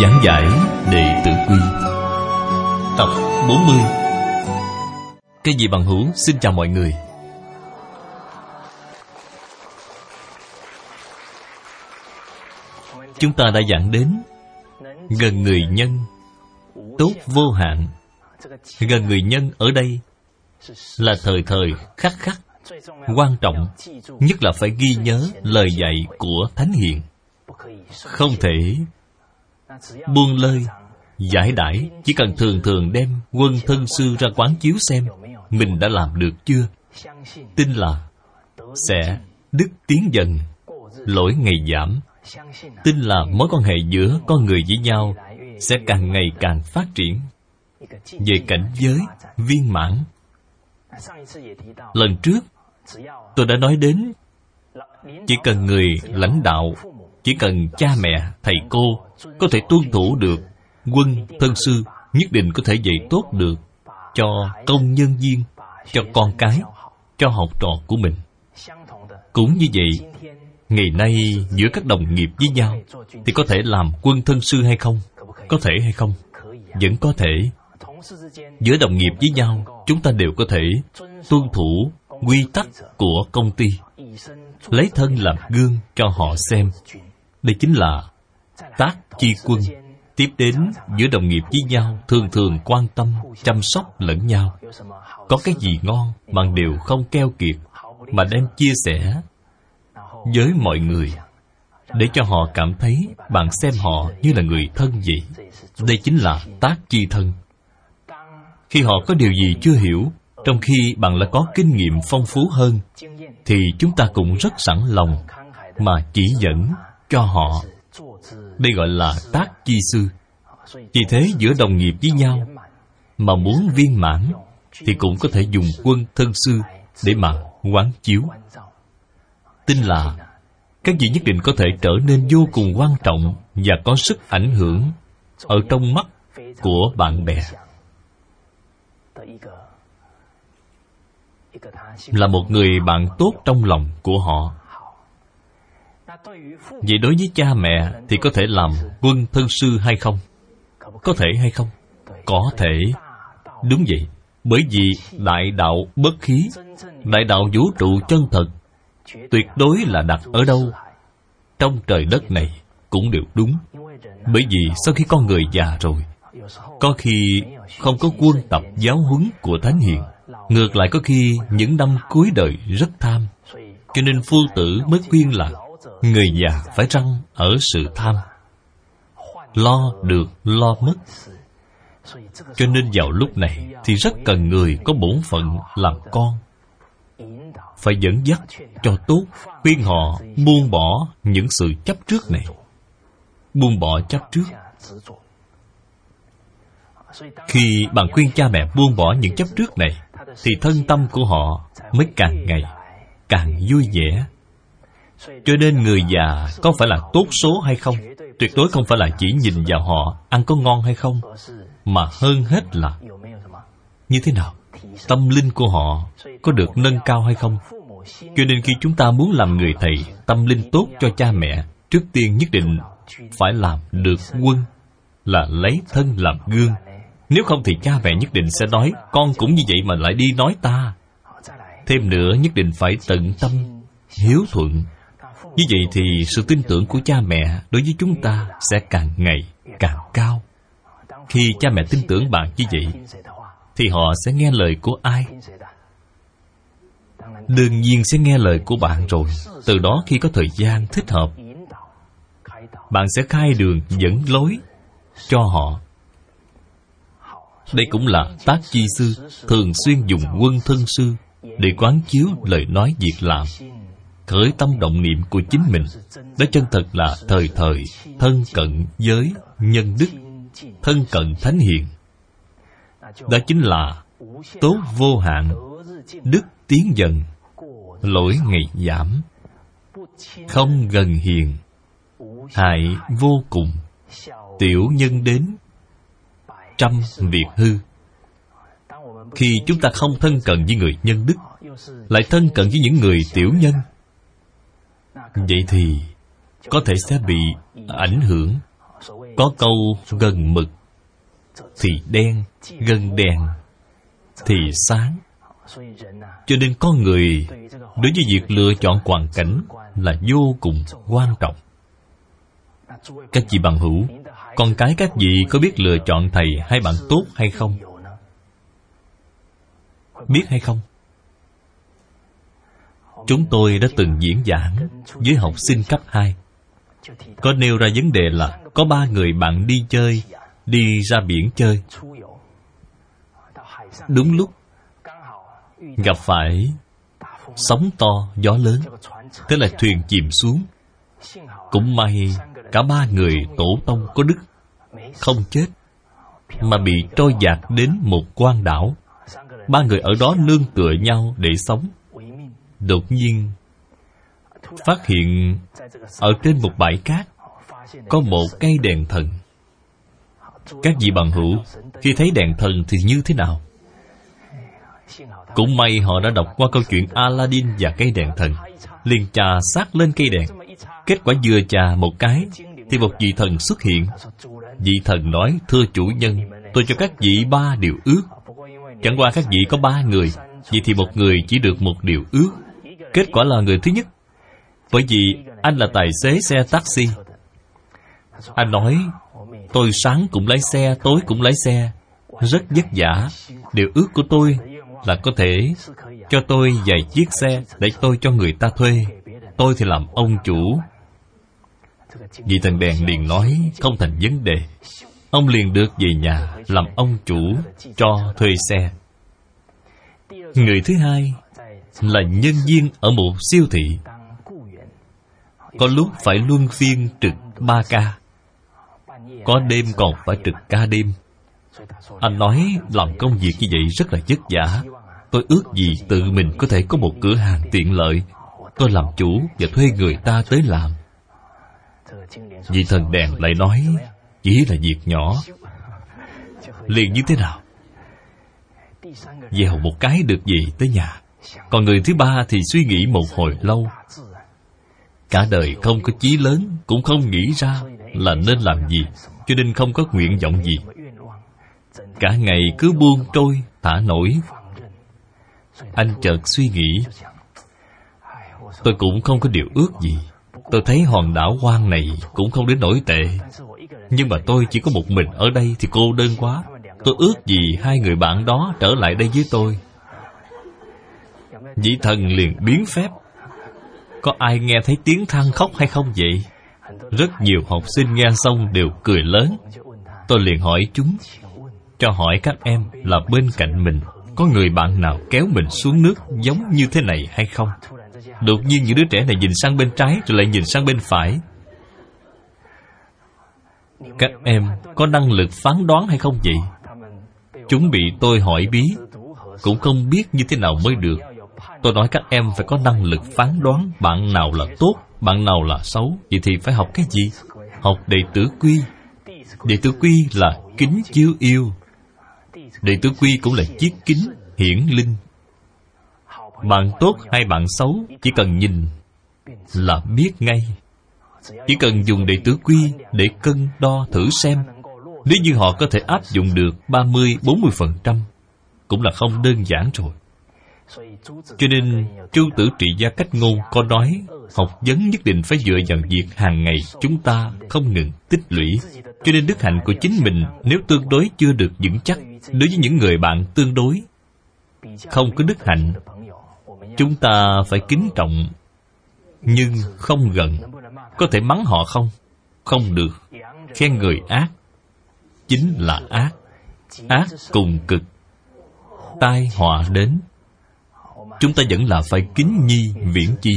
Giảng giải Đệ Tử Quy. Tập 40 Cái gì bằng hữu? Xin chào mọi người. Chúng ta đã giảng đến Gần người nhân, Tốt vô hạn. Gần người nhân ở đây Là thời thời khắc khắc Quan trọng, Nhất là phải ghi nhớ lời dạy của Thánh Hiền. Không thể buông lơi giải đãi, chỉ cần thường thường đem quân thân sư ra quán chiếu xem, mình đã làm được chưa? Tin là sẽ đức tiến dần, lỗi ngày giảm. Tin là mối quan hệ giữa con người với nhau sẽ càng ngày càng phát triển. Về cảnh giới viên mãn, lần trước tôi đã nói đến, chỉ cần người lãnh đạo, chỉ cần cha mẹ, thầy cô có thể tuân thủ được quân, thân sư, nhất định có thể dạy tốt được cho công nhân viên, cho con cái, cho học trò của mình. Cũng như vậy, ngày nay giữa các đồng nghiệp với nhau thì có thể làm quân thân sư hay không? Có thể hay không? Vẫn có thể. Giữa đồng nghiệp với nhau, chúng ta đều có thể tuân thủ quy tắc của công ty, lấy thân làm gương cho họ xem. Đây chính là tác chi quân, tiếp đến giữa đồng nghiệp với nhau thường thường quan tâm, chăm sóc lẫn nhau. Có cái gì ngon bằng đều không keo kiệt mà đem chia sẻ với mọi người, để cho họ cảm thấy bạn xem họ như là người thân vậy. Đây chính là tác chi thân. Khi họ có điều gì chưa hiểu, trong khi bạn là có kinh nghiệm phong phú hơn, thì chúng ta cũng rất sẵn lòng mà chỉ dẫn cho họ đây gọi là tác chi sư. Vì thế giữa đồng nghiệp với nhau mà muốn viên mãn thì cũng có thể dùng quân thân sư để mà quán chiếu. Tin là các vị nhất định có thể trở nên vô cùng quan trọng và có sức ảnh hưởng ở trong mắt của bạn bè. Là một người bạn tốt trong lòng của họ vậy đối với cha mẹ thì có thể làm quân thân sư hay không? Có thể hay không? Có thể. Đúng vậy. Bởi vì đại đạo bất khí, đại đạo vũ trụ chân thật, tuyệt đối là đặt ở đâu? Trong trời đất này cũng đều đúng. Bởi vì sau khi con người già rồi, có khi không có quân tập giáo huấn của thánh hiền. Ngược lại có khi những năm cuối đời rất tham. Cho nên phu tử mới khuyên là người già phải răng ở sự tham. Lo được, lo mất. Cho nên vào lúc này thì rất cần người có bổn phận làm con. Phải dẫn dắt cho tốt, khuyên họ buông bỏ những sự chấp trước này. Buông bỏ chấp trước. Khi bạn khuyên cha mẹ buông bỏ những chấp trước này, thì thân tâm của họ mới càng ngày càng vui vẻ cho nên người già có phải là tốt số hay không? Tuyệt đối không phải là chỉ nhìn vào họ, ăn có ngon hay không, mà hơn hết là như thế nào? Tâm linh của họ có được nâng cao hay không? Cho nên khi chúng ta muốn làm người thầy, tâm linh tốt cho cha mẹ, trước tiên nhất định phải làm được quân, là lấy thân làm gương. Nếu không thì cha mẹ nhất định sẽ nói, con cũng như vậy mà lại đi nói ta. Thêm nữa, nhất định phải tận tâm, hiếu thuận như vậy thì sự tin tưởng của cha mẹ đối với chúng ta sẽ càng ngày càng cao. Khi cha mẹ tin tưởng bạn như vậy, thì họ sẽ nghe lời của ai? Đương nhiên sẽ nghe lời của bạn rồi. Từ đó khi có thời gian thích hợp, bạn sẽ khai đường dẫn lối cho họ. Đây cũng là tác chi sư thường xuyên dùng quân thân sư để quán chiếu lời nói việc làm khởi tâm động niệm của chính mình. Đó chân thật là thời thời, thân cận giới nhân đức, thân cận thánh hiền. Đó chính là tốt vô hạn, đức tiến dần, lỗi ngày giảm, không gần hiền, hại vô cùng, tiểu nhân đến, trăm việc hư. Khi chúng ta không thân cận với người nhân đức, lại thân cận với những người tiểu nhân vậy thì, có thể sẽ bị ảnh hưởng. Có câu gần mực, thì đen. Gần đèn, thì sáng. Cho nên con người, đối với việc lựa chọn hoàn cảnh là vô cùng quan trọng. Các vị bằng hữu, con cái các vị có biết lựa chọn thầy hay bạn tốt hay không? Biết hay không? Chúng tôi đã từng diễn giảng với học sinh cấp 2 có nêu ra vấn đề là có ba người bạn đi chơi, đi ra biển chơi. Đúng lúc gặp phải sóng to, gió lớn, thế là thuyền chìm xuống. Cũng may cả ba người tổ tông có đức, không chết, mà bị trôi dạt đến một quan đảo. Ba người ở đó nương tựa nhau để sống đột nhiên phát hiện ở trên một bãi cát có một cây đèn thần. Các vị bằng hữu, khi thấy đèn thần thì như thế nào? Cũng may họ đã đọc qua câu chuyện aladdin và cây đèn thần. Liền trà sát lên cây đèn. Kết quả vừa trà một cái thì một vị thần xuất hiện. Vị thần nói, thưa chủ nhân, tôi cho các vị ba điều ước. Chẳng qua các vị có ba người, vậy thì một người chỉ được một điều ước kết quả là người thứ nhất. Bởi vì anh là tài xế xe taxi. Anh nói, tôi sáng cũng lái xe, tối cũng lái xe. Rất vất vả. Điều ước của tôi là có thể cho tôi vài chiếc xe để tôi cho người ta thuê. Tôi thì làm ông chủ. Vị thần đèn liền nói, không thành vấn đề. Ông liền được về nhà làm ông chủ cho thuê xe. Người thứ hai là nhân viên ở một siêu thị. Có lúc phải luân phiên trực ba ca. Có đêm còn phải trực ca đêm. Anh nói làm công việc như vậy rất là vất vả. Tôi ước gì tự mình có thể có một cửa hàng tiện lợi. Tôi làm chủ và thuê người ta tới làm. Vị thần đèn lại nói, chỉ là việc nhỏ. Liền như thế nào? Gieo một cái được gì tới nhà còn người thứ ba thì suy nghĩ một hồi lâu. Cả đời không có chí lớn, cũng không nghĩ ra là nên làm gì, cho nên không có nguyện vọng gì. Cả ngày cứ buông trôi thả nổi. Anh chợt suy nghĩ. Tôi cũng không có điều ước gì. Tôi thấy hòn đảo hoang này cũng không đến nổi tệ. Nhưng mà tôi chỉ có một mình ở đây thì cô đơn quá. Tôi ước gì hai người bạn đó trở lại đây với tôi vị thần liền biến phép. Có ai nghe thấy tiếng than khóc hay không vậy? Rất nhiều học sinh nghe xong đều cười lớn. Tôi liền hỏi chúng, cho hỏi các em là bên cạnh mình, có người bạn nào kéo mình xuống nước giống như thế này hay không? Đột nhiên những đứa trẻ này nhìn sang bên trái rồi lại nhìn sang bên phải. Các em có năng lực phán đoán hay không vậy? Chúng bị tôi hỏi bí, cũng không biết như thế nào mới được tôi nói các em phải có năng lực phán đoán bạn nào là tốt bạn nào là xấu. Vậy thì phải học cái gì? Học đệ tử quy. Đệ tử quy là kính chiếu yêu. Đệ tử quy cũng là chiếc kính hiển linh. Bạn tốt hay bạn xấu chỉ cần nhìn là biết ngay. Chỉ cần dùng đệ tử quy để cân đo thử xem. Nếu như họ có thể áp dụng được 30, 40% cũng là không đơn giản rồi. Cho nên, Chu tử trị gia cách ngôn có nói học vấn nhất định phải dựa vào việc hàng ngày chúng ta không ngừng tích lũy. Cho nên đức hạnh của chính mình nếu tương đối chưa được vững chắc đối với những người bạn tương đối không có đức hạnh chúng ta phải kính trọng nhưng không gần. Có thể mắng họ không? Không được. Khen người ác chính là ác. Ác cùng cực tai họa đến chúng ta vẫn là phải kính nhi viễn chi.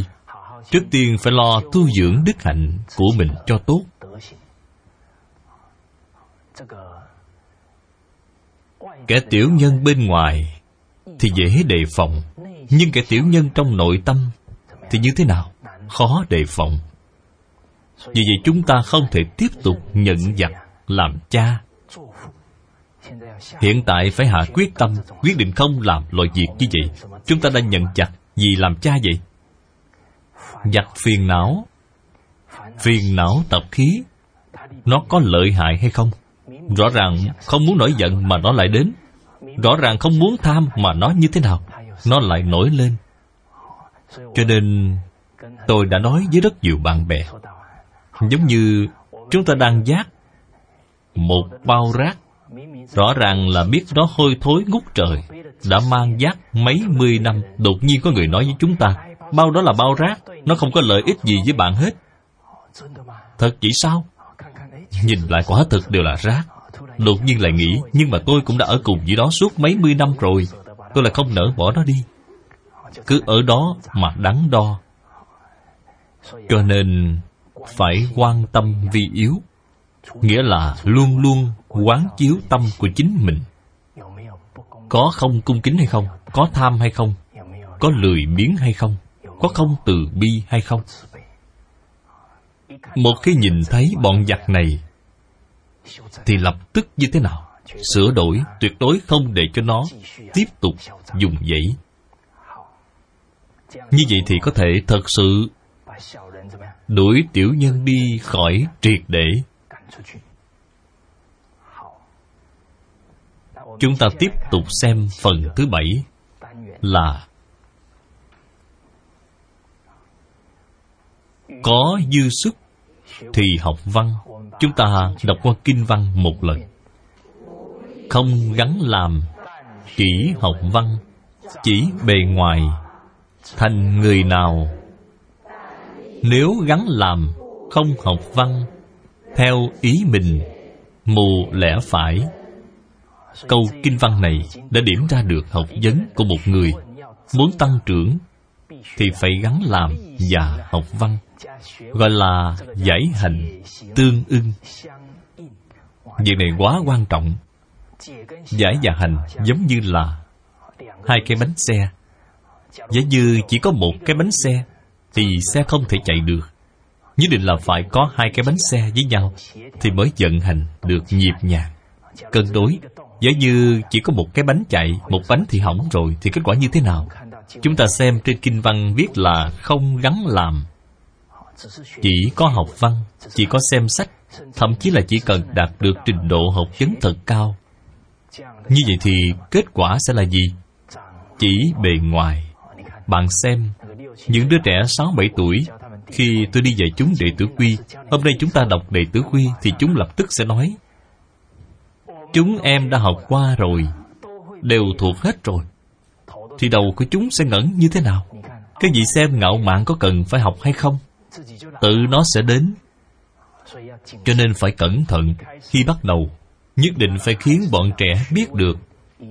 Trước tiên phải lo tu dưỡng đức hạnh của mình cho tốt. Kẻ tiểu nhân bên ngoài thì dễ đề phòng, nhưng kẻ tiểu nhân trong nội tâm thì như thế nào? Khó đề phòng. Vì vậy chúng ta không thể tiếp tục nhận giặc làm cha hiện tại phải hạ quyết tâm, quyết định không làm loại việc như vậy. Chúng ta đã nhận chặt vì làm cha vậy. Giặc phiền não. Phiền não tập khí. Nó có lợi hại hay không? Rõ ràng không muốn nổi giận mà nó lại đến. Rõ ràng không muốn tham mà nó như thế nào. Nó lại nổi lên. Cho nên, tôi đã nói với rất nhiều bạn bè, giống như chúng ta đang giác một bao rác rõ ràng là biết nó hôi thối ngút trời, đã mang giác mấy mươi năm, đột nhiên có người nói với chúng ta, bao đó là bao rác, nó không có lợi ích gì với bạn hết. Thật chỉ sao? Nhìn lại quả thực đều là rác. Đột nhiên lại nghĩ, nhưng mà tôi cũng đã ở cùng với đó suốt mấy mươi năm rồi, tôi lại không nỡ bỏ nó đi. Cứ ở đó mà đắn đo. Cho nên phải quan tâm vi yếu, nghĩa là luôn luôn quán chiếu tâm của chính mình. Có không cung kính hay không? Có tham hay không? Có lười biếng hay không? Có không từ bi hay không? Một khi nhìn thấy bọn giặc này, thì lập tức như thế nào? Sửa đổi tuyệt đối không để cho nó tiếp tục dùng dãy. Như vậy thì có thể thật sự đuổi tiểu nhân đi khỏi triệt để. Chúng ta tiếp tục xem phần thứ bảy là có dư sức thì học văn. Chúng ta đọc qua kinh văn một lần. Không gắn làm, chỉ học văn, chỉ bề ngoài. Thành người nào? Nếu gắn làm, không học văn, theo ý mình, mù lẽ phải câu kinh văn này đã điểm ra được học vấn của một người muốn tăng trưởng thì phải gắn làm và học văn, gọi là giải hành tương ưng. Việc này quá quan trọng. Giải và hành giống như là hai cái bánh xe. Giả như chỉ có một cái bánh xe thì xe không thể chạy được. Nhất định là phải có hai cái bánh xe với nhau thì mới vận hành được nhịp nhàng, cân đối giả như chỉ có một cái bánh chạy, một bánh thì hỏng rồi, thì kết quả như thế nào? Chúng ta xem trên kinh văn viết là không gắn làm. Chỉ có học văn, chỉ có xem sách, thậm chí là chỉ cần đạt được trình độ học vấn thật cao. Như vậy thì kết quả sẽ là gì? Chỉ bề ngoài. Bạn xem, những đứa trẻ sáu bảy tuổi, khi tôi đi dạy chúng đệ tử quy, hôm nay chúng ta đọc đệ tử quy thì chúng lập tức sẽ nói chúng em đã học qua rồi, đều thuộc hết rồi. Thì đầu của chúng sẽ ngẩn như thế nào? Cái gì xem ngạo mạn có cần phải học hay không? Tự nó sẽ đến. Cho nên phải cẩn thận khi bắt đầu. Nhất định phải khiến bọn trẻ biết được,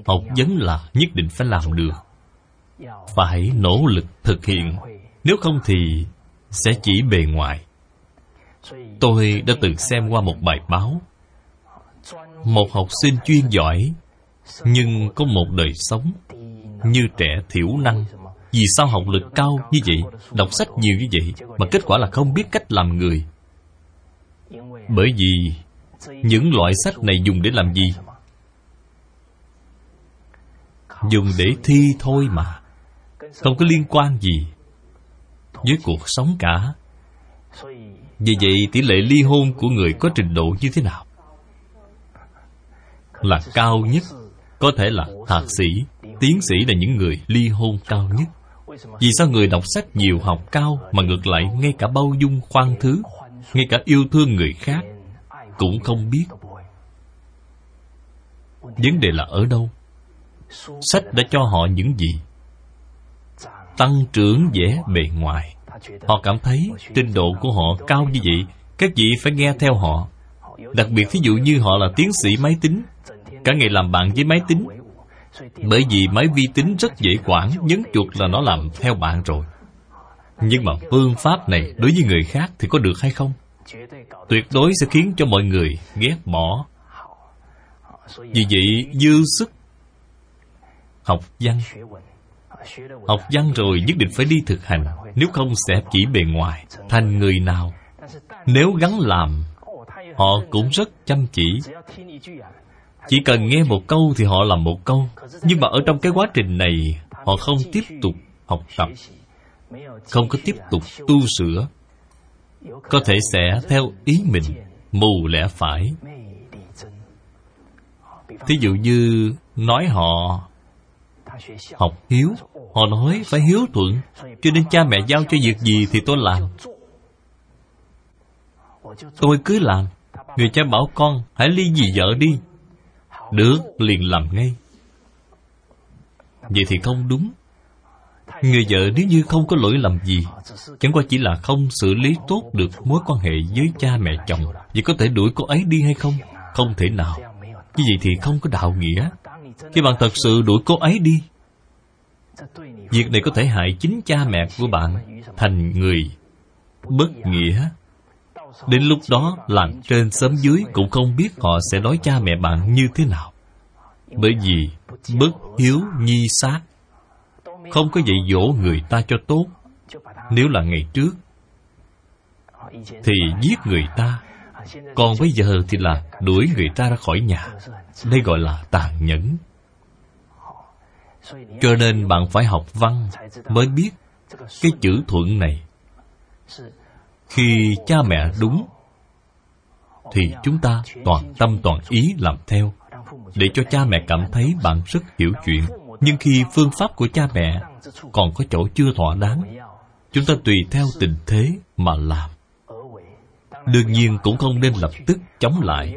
học vấn là nhất định phải làm được. Phải nỗ lực thực hiện, nếu không thì sẽ chỉ bề ngoài. Tôi đã từng xem qua một bài báo một học sinh chuyên giỏi, nhưng có một đời sống như trẻ thiểu năng. Vì sao học lực cao như vậy, đọc sách nhiều như vậy mà kết quả là không biết cách làm người? Bởi vì những loại sách này dùng để làm gì? Dùng để thi thôi mà. Không có liên quan gì với cuộc sống cả. Vì vậy, tỷ lệ ly hôn của người có trình độ như thế nào? Là cao nhất. Có thể là thạc sĩ, tiến sĩ là những người ly hôn cao nhất. Vì sao người đọc sách nhiều học cao mà ngược lại ngay cả bao dung khoan thứ, ngay cả yêu thương người khác cũng không biết? Vấn đề là ở đâu? Sách đã cho họ những gì? Tăng trưởng vẻ bề ngoài. Họ cảm thấy trình độ của họ cao như vậy, các vị phải nghe theo họ. Đặc biệt thí dụ như họ là tiến sĩ máy tính cả ngày làm bạn với máy tính. Bởi vì máy vi tính rất dễ quản, nhấn chuột là nó làm theo bạn rồi. Nhưng mà phương pháp này đối với người khác thì có được hay không? Tuyệt đối sẽ khiến cho mọi người ghét bỏ. Vì vậy, dư sức học văn. Học văn rồi nhất định phải đi thực hành, nếu không sẽ chỉ bề ngoài, thành người nào. Nếu gắn làm, họ cũng rất chăm chỉ chỉ cần nghe một câu thì họ làm một câu. Nhưng mà ở trong cái quá trình này, họ không tiếp tục học tập. Không có tiếp tục tu sửa. Có thể sẽ theo ý mình, mù lẽ phải. Thí dụ như nói họ học hiếu, họ nói phải hiếu thuận, cho nên cha mẹ giao cho việc gì thì tôi làm. Tôi cứ làm. Người cha bảo con, hãy ly dị vợ đi được liền làm ngay. Vậy thì không đúng. Người vợ nếu như không có lỗi lầm gì, chẳng qua chỉ là không xử lý tốt được mối quan hệ với cha mẹ chồng, vậy có thể đuổi cô ấy đi hay không? Không thể nào. Như vậy thì không có đạo nghĩa. Khi bạn thật sự đuổi cô ấy đi, việc này có thể hại chính cha mẹ của bạn thành người bất nghĩa đến lúc đó, làng trên xóm dưới cũng không biết họ sẽ nói cha mẹ bạn như thế nào. Bởi vì bất hiếu nhi sát. Không có dạy dỗ người ta cho tốt. Nếu là ngày trước, thì giết người ta. Còn bây giờ thì là đuổi người ta ra khỏi nhà. Đây gọi là tàn nhẫn. Cho nên bạn phải học văn mới biết cái chữ thuận này khi cha mẹ đúng, thì chúng ta toàn tâm toàn ý làm theo, để cho cha mẹ cảm thấy bạn rất hiểu chuyện. Nhưng khi phương pháp của cha mẹ còn có chỗ chưa thỏa đáng, chúng ta tùy theo tình thế mà làm. Đương nhiên cũng không nên lập tức chống lại.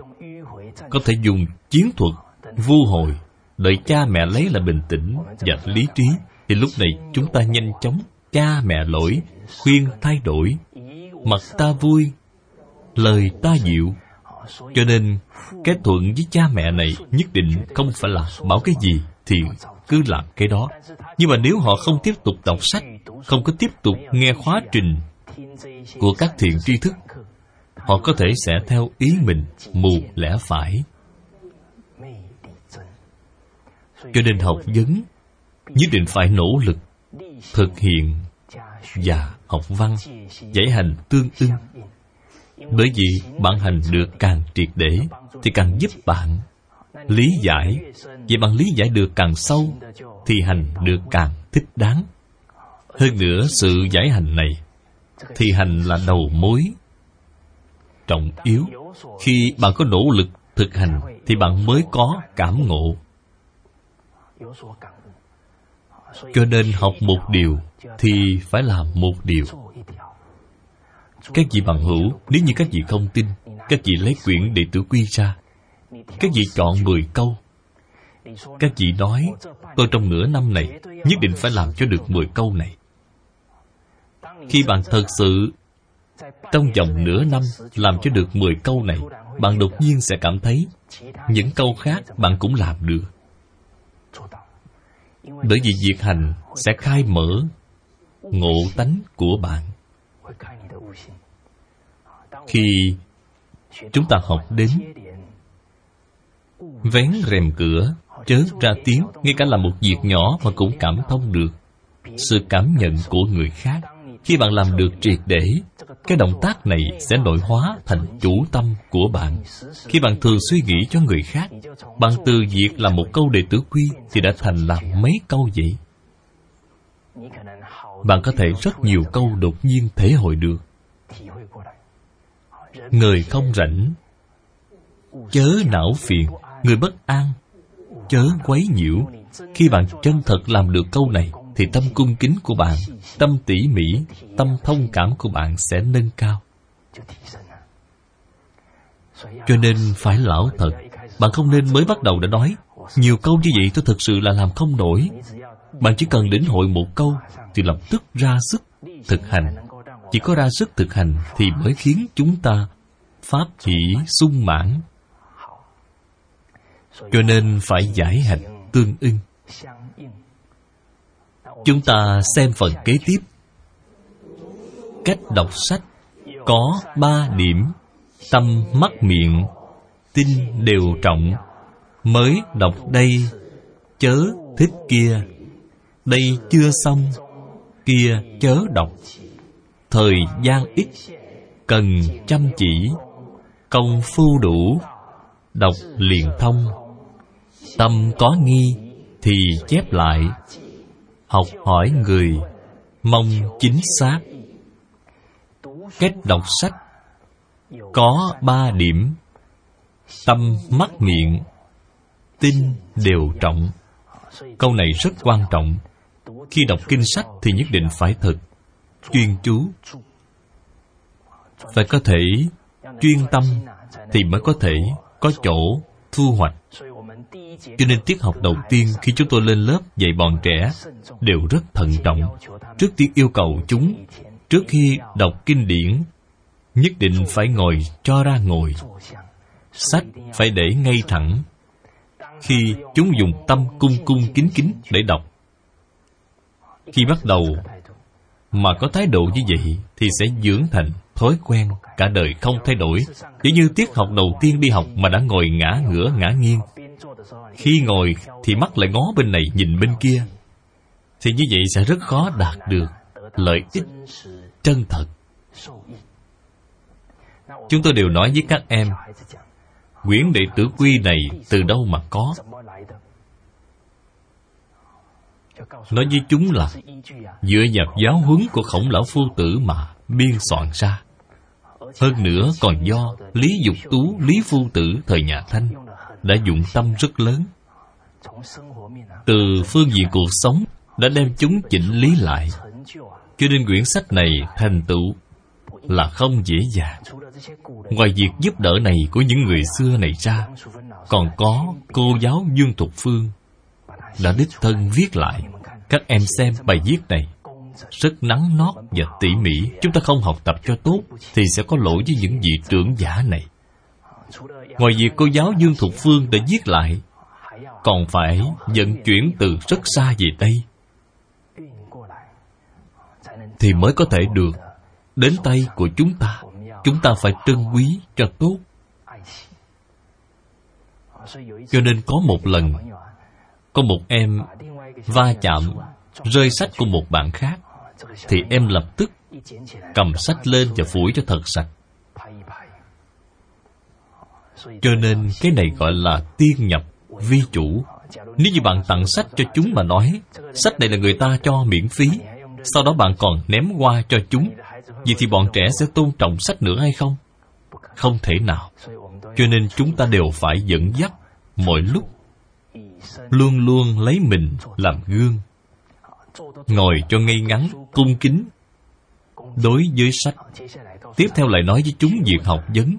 Có thể dùng chiến thuật vu hồi, đợi cha mẹ lấy lại bình tĩnh và lý trí, thì lúc này chúng ta nhanh chóng cha mẹ lỗi, khuyên thay đổi mặt ta vui, lời ta dịu. Cho nên, cái thuận với cha mẹ này nhất định không phải là bảo cái gì thì cứ làm cái đó. Nhưng mà nếu họ không tiếp tục đọc sách, không có tiếp tục nghe khóa trình của các thiện tri thức, họ có thể sẽ theo ý mình mù lẽ phải. Cho nên học vấn nhất định phải nỗ lực thực hiện và học văn, giải hành tương ưng. Bởi vì bạn hành được càng triệt để thì càng giúp bạn lý giải. Vậy bạn lý giải được càng sâu thì hành được càng thích đáng. Hơn nữa, sự giải hành này thì hành là đầu mối trọng yếu. Khi bạn có nỗ lực thực hành thì bạn mới có cảm ngộ cho nên học một điều thì phải làm một điều. Các vị bằng hữu, nếu như các vị không tin, các vị lấy quyển đệ tử quy ra. Các vị chọn 10 câu. Các vị nói, tôi trong nửa năm này nhất định phải làm cho được 10 câu này. Khi bạn thật sự trong vòng nửa năm làm cho được 10 câu này, bạn đột nhiên sẽ cảm thấy những câu khác bạn cũng làm được bởi vì việc hành sẽ khai mở ngộ tánh của bạn. Khi chúng ta học đến vén rèm cửa, chớ ra tiếng, ngay cả là một việc nhỏ mà cũng cảm thông được sự cảm nhận của người khác khi bạn làm được triệt để, cái động tác này sẽ nội hóa thành chủ tâm của bạn. Khi bạn thường suy nghĩ cho người khác, bạn từ việc làm một câu đệ tử quy thì đã thành làm mấy câu vậy? Bạn có thể rất nhiều câu đột nhiên thể hội được. Người không rảnh, chớ não phiền. Người bất an, chớ quấy nhiễu. Khi bạn chân thật làm được câu này thì tâm cung kính của bạn, tâm tỉ mỉ, tâm thông cảm của bạn sẽ nâng cao. Cho nên phải lão thật, bạn không nên mới bắt đầu đã nói, nhiều câu như vậy tôi thực sự là làm không nổi. Bạn chỉ cần lĩnh hội một câu thì lập tức ra sức thực hành. Chỉ có ra sức thực hành thì mới khiến chúng ta pháp hỷ sung mãn. Cho nên phải giải hành tương ưng chúng ta xem phần kế tiếp. Cách đọc sách có ba điểm. Tâm, mắt, miệng, tin đều trọng. Mới đọc đây, chớ thích kia. Đây chưa xong, kia chớ đọc. Thời gian ít, cần chăm chỉ. Công phu đủ, đọc liền thông. Tâm có nghi thì chép lại học hỏi người mong chính xác. Cách đọc sách có ba điểm. Tâm, mắt, miệng, tin đều trọng. Câu này rất quan trọng. Khi đọc kinh sách thì nhất định phải thật, chuyên chú. Phải có thể chuyên tâm thì mới có thể có chỗ thu hoạch cho nên tiết học đầu tiên khi chúng tôi lên lớp dạy bọn trẻ đều rất thận trọng trước tiên yêu cầu chúng, trước khi đọc kinh điển, nhất định phải ngồi cho ra ngồi, sách phải để ngay thẳng. Khi chúng dùng tâm cung cung kính kính để đọc, khi bắt đầu mà có thái độ như vậy thì sẽ dưỡng thành thói quen cả đời không thay đổi. Chỉ như tiết học đầu tiên đi học mà đã ngồi ngã ngửa ngã nghiêng khi ngồi thì mắt lại ngó bên này nhìn bên kia. Thì như vậy sẽ rất khó đạt được lợi ích chân thật. Chúng tôi đều nói với các em, quyển đệ tử quy này từ đâu mà có? Nói với chúng là, dựa vào giáo huấn của khổng lão phu tử mà biên soạn ra. Hơn nữa còn do lý dục tú lý phu tử thời nhà thanh đã dụng tâm rất lớn. Từ phương diện cuộc sống đã đem chúng chỉnh lý lại. Cho nên quyển sách này thành tựu là không dễ dàng. Ngoài việc giúp đỡ này của những người xưa này ra, còn có cô giáo dương thục phương đã đích thân viết lại. Các em xem bài viết này rất nắng nót và tỉ mỉ. Chúng ta không học tập cho tốt thì sẽ có lỗi với những vị trưởng giả này ngoài việc cô giáo dương thục phương đã viết lại, còn phải vận chuyển từ rất xa về đây. Thì mới có thể được đến tay của chúng ta. Chúng ta phải trân quý cho tốt. Cho nên có một lần, có một em va chạm, rơi sách của một bạn khác, thì em lập tức cầm sách lên và phủi cho thật sạch cho nên cái này gọi là tiên nhập vi chủ. Nếu như bạn tặng sách cho chúng mà nói, sách này là người ta cho miễn phí. Sau đó bạn còn ném qua cho chúng. Vậy thì bọn trẻ sẽ tôn trọng sách nữa hay không? Không thể nào. Cho nên chúng ta đều phải dẫn dắt mọi lúc, luôn luôn lấy mình làm gương. Ngồi cho ngay ngắn, cung kính đối với sách. Tiếp theo lại nói với chúng việc học vấn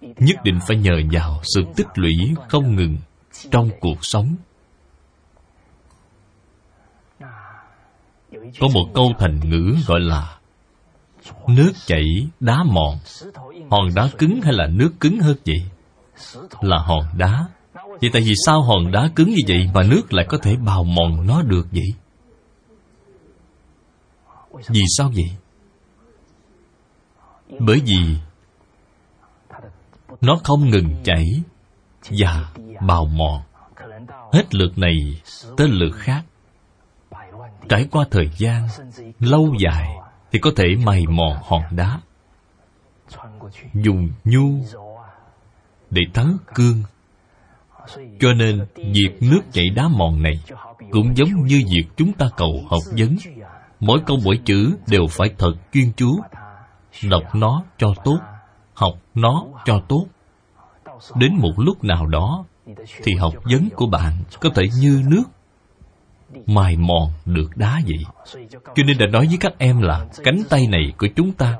nhất định phải nhờ vào sự tích lũy không ngừng trong cuộc sống. Có một câu thành ngữ gọi là nước chảy đá mòn. Hòn đá cứng hay là nước cứng hơn vậy? Là hòn đá. Vậy tại vì sao hòn đá cứng như vậy mà nước lại có thể bào mòn nó được vậy? Vì sao vậy? Bởi vì nó không ngừng chảy và bào mòn. Hết lượt này tới lượt khác. Trải qua thời gian lâu dài thì có thể mày mòn hòn đá, dùng nhu để thắng cương. Cho nên việc nước chảy đá mòn này cũng giống như việc chúng ta cầu học vấn. Mỗi câu mỗi chữ đều phải thật chuyên chú, đọc nó cho tốt học nó cho tốt. Đến một lúc nào đó, thì học vấn của bạn có thể như nước, mài mòn được đá vậy. Cho nên đã nói với các em là cánh tay này của chúng ta,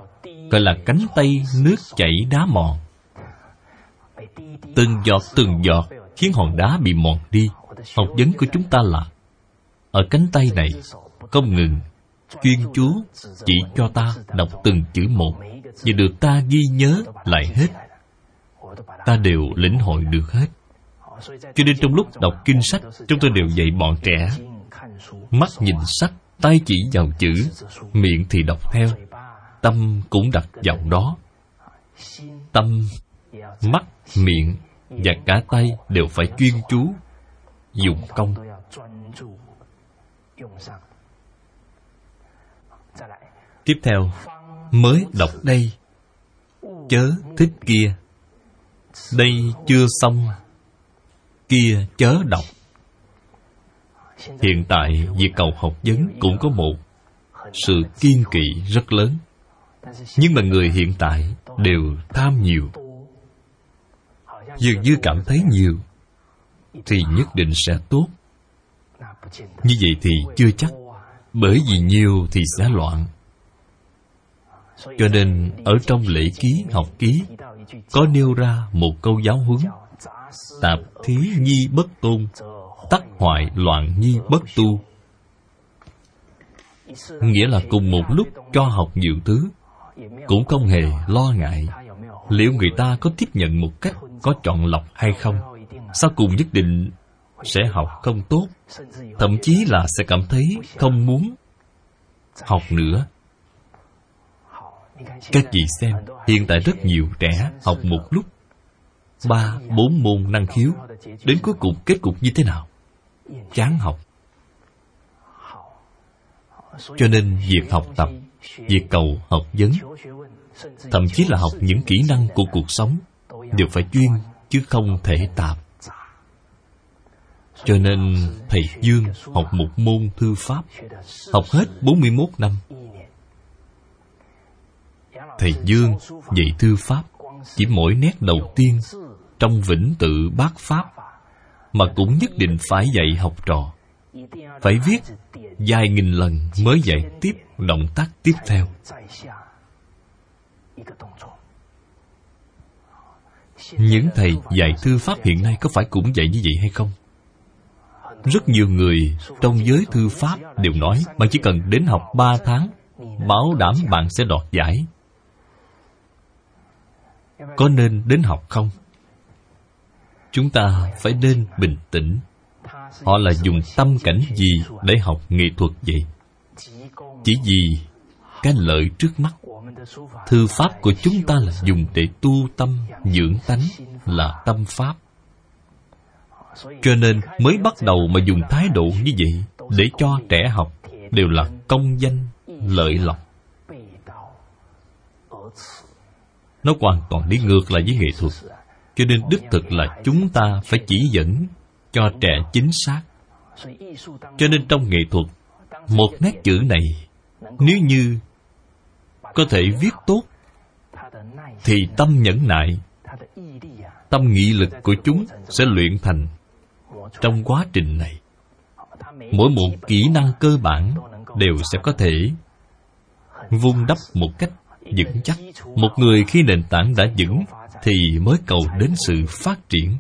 gọi là cánh tay nước chảy đá mòn. Từng giọt từng giọt khiến hòn đá bị mòn đi. Học vấn của chúng ta là, ở cánh tay này, không ngừng, chuyên chú chỉ cho ta đọc từng chữ một và được ta ghi nhớ lại hết, ta đều lĩnh hội được hết. Cho nên trong lúc đọc kinh sách, chúng tôi đều dạy bọn trẻ, mắt nhìn sách tay chỉ vào chữ, miệng thì đọc theo. Tâm cũng đặt vào đó. Tâm, mắt, miệng và cả tay đều phải chuyên chú, dùng công. Tiếp theo mới đọc. Đây. Chớ thích kia. Đây chưa xong. Kia chớ đọc. Hiện tại việc cầu học vấn cũng có một. Sự kiên kỵ rất lớn. Nhưng mà người hiện tại đều tham nhiều. Dường như cảm thấy nhiều thì nhất định sẽ tốt. Như vậy thì chưa chắc bởi vì nhiều thì sẽ loạn cho nên, ở trong lễ ký, học ký, có nêu ra một câu giáo huấn. Tạp thí nhi bất tôn, tắc hoại loạn nhi bất tu. Nghĩa là cùng một lúc cho học nhiều thứ, cũng không hề lo ngại liệu người ta có tiếp nhận một cách có chọn lọc hay không. Sau cùng nhất định sẽ học không tốt, thậm chí là sẽ cảm thấy không muốn học nữa các vị xem, hiện tại rất nhiều trẻ học một lúc. Ba, bốn môn năng khiếu. Đến cuối cùng kết cục như thế nào? Chán học. Cho nên việc học tập, việc cầu học vấn, thậm chí là học những kỹ năng của cuộc sống đều phải chuyên chứ không thể tạp cho nên thầy Dương học một môn thư pháp, Học hết 41 năm. Thầy Dương dạy thư pháp Chỉ mỗi nét đầu tiên Trong vĩnh tự bát pháp Mà cũng nhất định phải dạy học trò. Phải viết vài nghìn lần mới dạy tiếp động tác tiếp theo. Những thầy dạy thư pháp hiện nay có phải cũng dạy như vậy hay không? Rất nhiều người trong giới thư pháp đều nói, bạn chỉ cần đến học ba tháng bảo đảm bạn sẽ đoạt giải có nên đến học không? Chúng ta phải nên bình tĩnh. Họ là dùng tâm cảnh gì để học nghệ thuật vậy? Chỉ vì cái lợi trước mắt. Thư pháp của chúng ta là dùng để tu tâm, dưỡng tánh, là tâm pháp. Cho nên mới bắt đầu mà dùng thái độ như vậy để cho trẻ học đều là công danh, lợi lộc. Nó hoàn toàn đi ngược lại với nghệ thuật. Cho nên đích thực là chúng ta phải chỉ dẫn cho trẻ chính xác. Cho nên trong nghệ thuật, một nét chữ này, nếu như có thể viết tốt, thì tâm nhẫn nại, tâm nghị lực của chúng sẽ luyện thành trong quá trình này. Mỗi một kỹ năng cơ bản đều sẽ có thể vun đắp một cách vững chắc. Một người khi nền tảng đã vững thì mới cầu đến sự phát triển.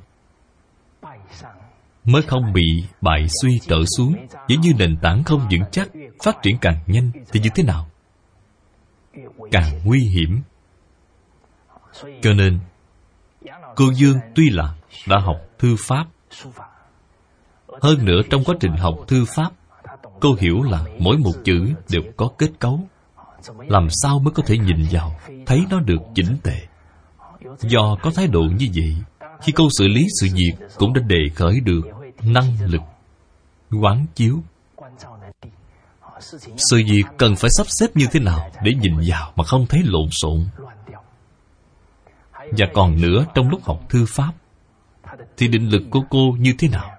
Mới không bị bại suy trở xuống. Nếu như nền tảng không vững chắc, phát triển càng nhanh thì như thế nào? Càng nguy hiểm. Cho nên, cô dương tuy là đã học thư pháp, hơn nữa trong quá trình học thư pháp, cô hiểu là mỗi một chữ đều có kết cấu làm sao mới có thể nhìn vào, thấy nó được chỉnh tề? Do có thái độ như vậy, khi cô xử lý sự việc cũng đã đề khởi được năng lực, quán chiếu. Sự việc cần phải sắp xếp như thế nào để nhìn vào mà không thấy lộn xộn? Và còn nữa, trong lúc học thư pháp, thì định lực của cô như thế nào?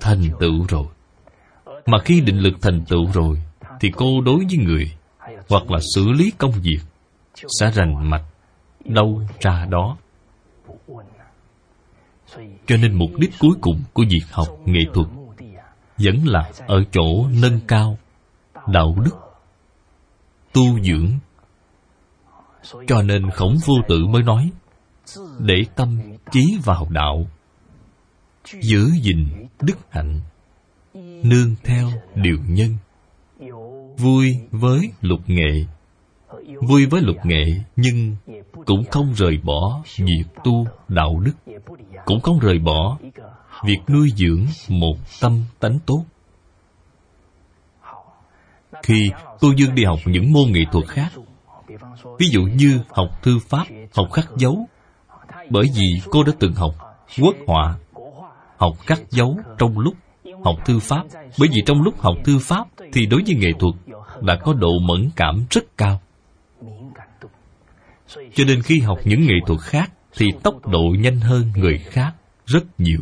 Thành tựu rồi. Mà khi định lực thành tựu rồi thì cô đối với người, hoặc là xử lý công việc, sẽ rành mạch đâu ra đó. Cho nên mục đích cuối cùng của việc học nghệ thuật vẫn là ở chỗ nâng cao đạo đức, tu dưỡng. Cho nên khổng vô tử mới nói, để tâm chí vào đạo, giữ gìn đức hạnh, nương theo điều nhân vui với lục nghệ. Vui với lục nghệ, nhưng cũng không rời bỏ việc tu đạo đức. Cũng không rời bỏ việc nuôi dưỡng một tâm tánh tốt. Khi cô dương đi học những môn nghệ thuật khác, ví dụ như học thư pháp, học khắc dấu, Bởi vì cô đã từng học quốc họa, Học khắc dấu trong lúc học thư pháp. Bởi vì trong lúc học thư pháp Thì đối với nghệ thuật đã có độ mẫn cảm rất cao. Cho nên khi học những nghệ thuật khác, Thì tốc độ nhanh hơn người khác rất nhiều.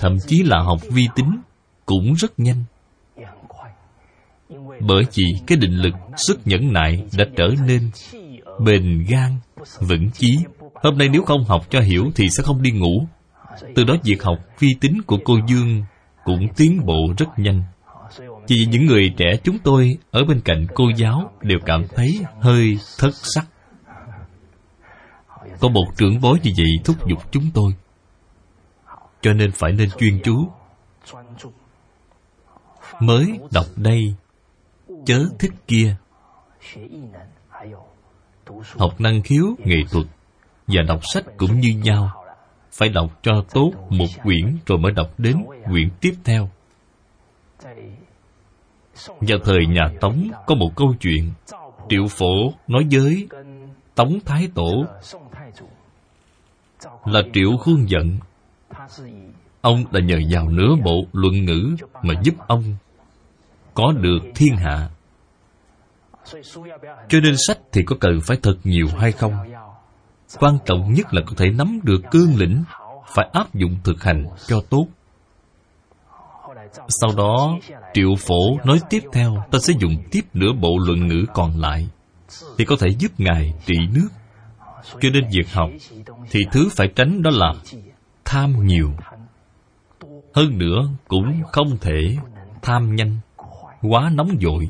Thậm chí là học vi tính Cũng rất nhanh. Bởi vì cái định lực sức nhẫn nại đã trở nên bền gan, vững chí. Hôm nay nếu không học cho hiểu thì sẽ không đi ngủ. Từ đó việc học vi tính của cô dương cũng tiến bộ rất nhanh chỉ những người trẻ chúng tôi ở bên cạnh cô giáo đều cảm thấy hơi thất sắc. Có một trưởng bối như vậy thúc giục chúng tôi. Cho nên phải nên chuyên chú. Mới đọc đây, chớ thích kia. Học năng khiếu, nghệ thuật và đọc sách cũng như nhau. Phải đọc cho tốt một quyển rồi mới đọc đến quyển tiếp theo vào thời nhà tống, có một câu chuyện. Triệu phổ nói với tống thái tổ là triệu khuôn giận. Ông đã nhờ vào nửa bộ luận ngữ mà giúp ông có được thiên hạ. Cho nên sách thì có cần phải thật nhiều hay không? Quan trọng nhất là có thể nắm được cương lĩnh, phải áp dụng thực hành cho tốt sau đó, triệu phổ nói tiếp theo, ta sẽ dùng tiếp nửa bộ luận ngữ còn lại, thì có thể giúp ngài trị nước. Cho nên việc học thì thứ phải tránh đó là tham nhiều. Hơn nữa, cũng không thể tham nhanh, quá nóng vội.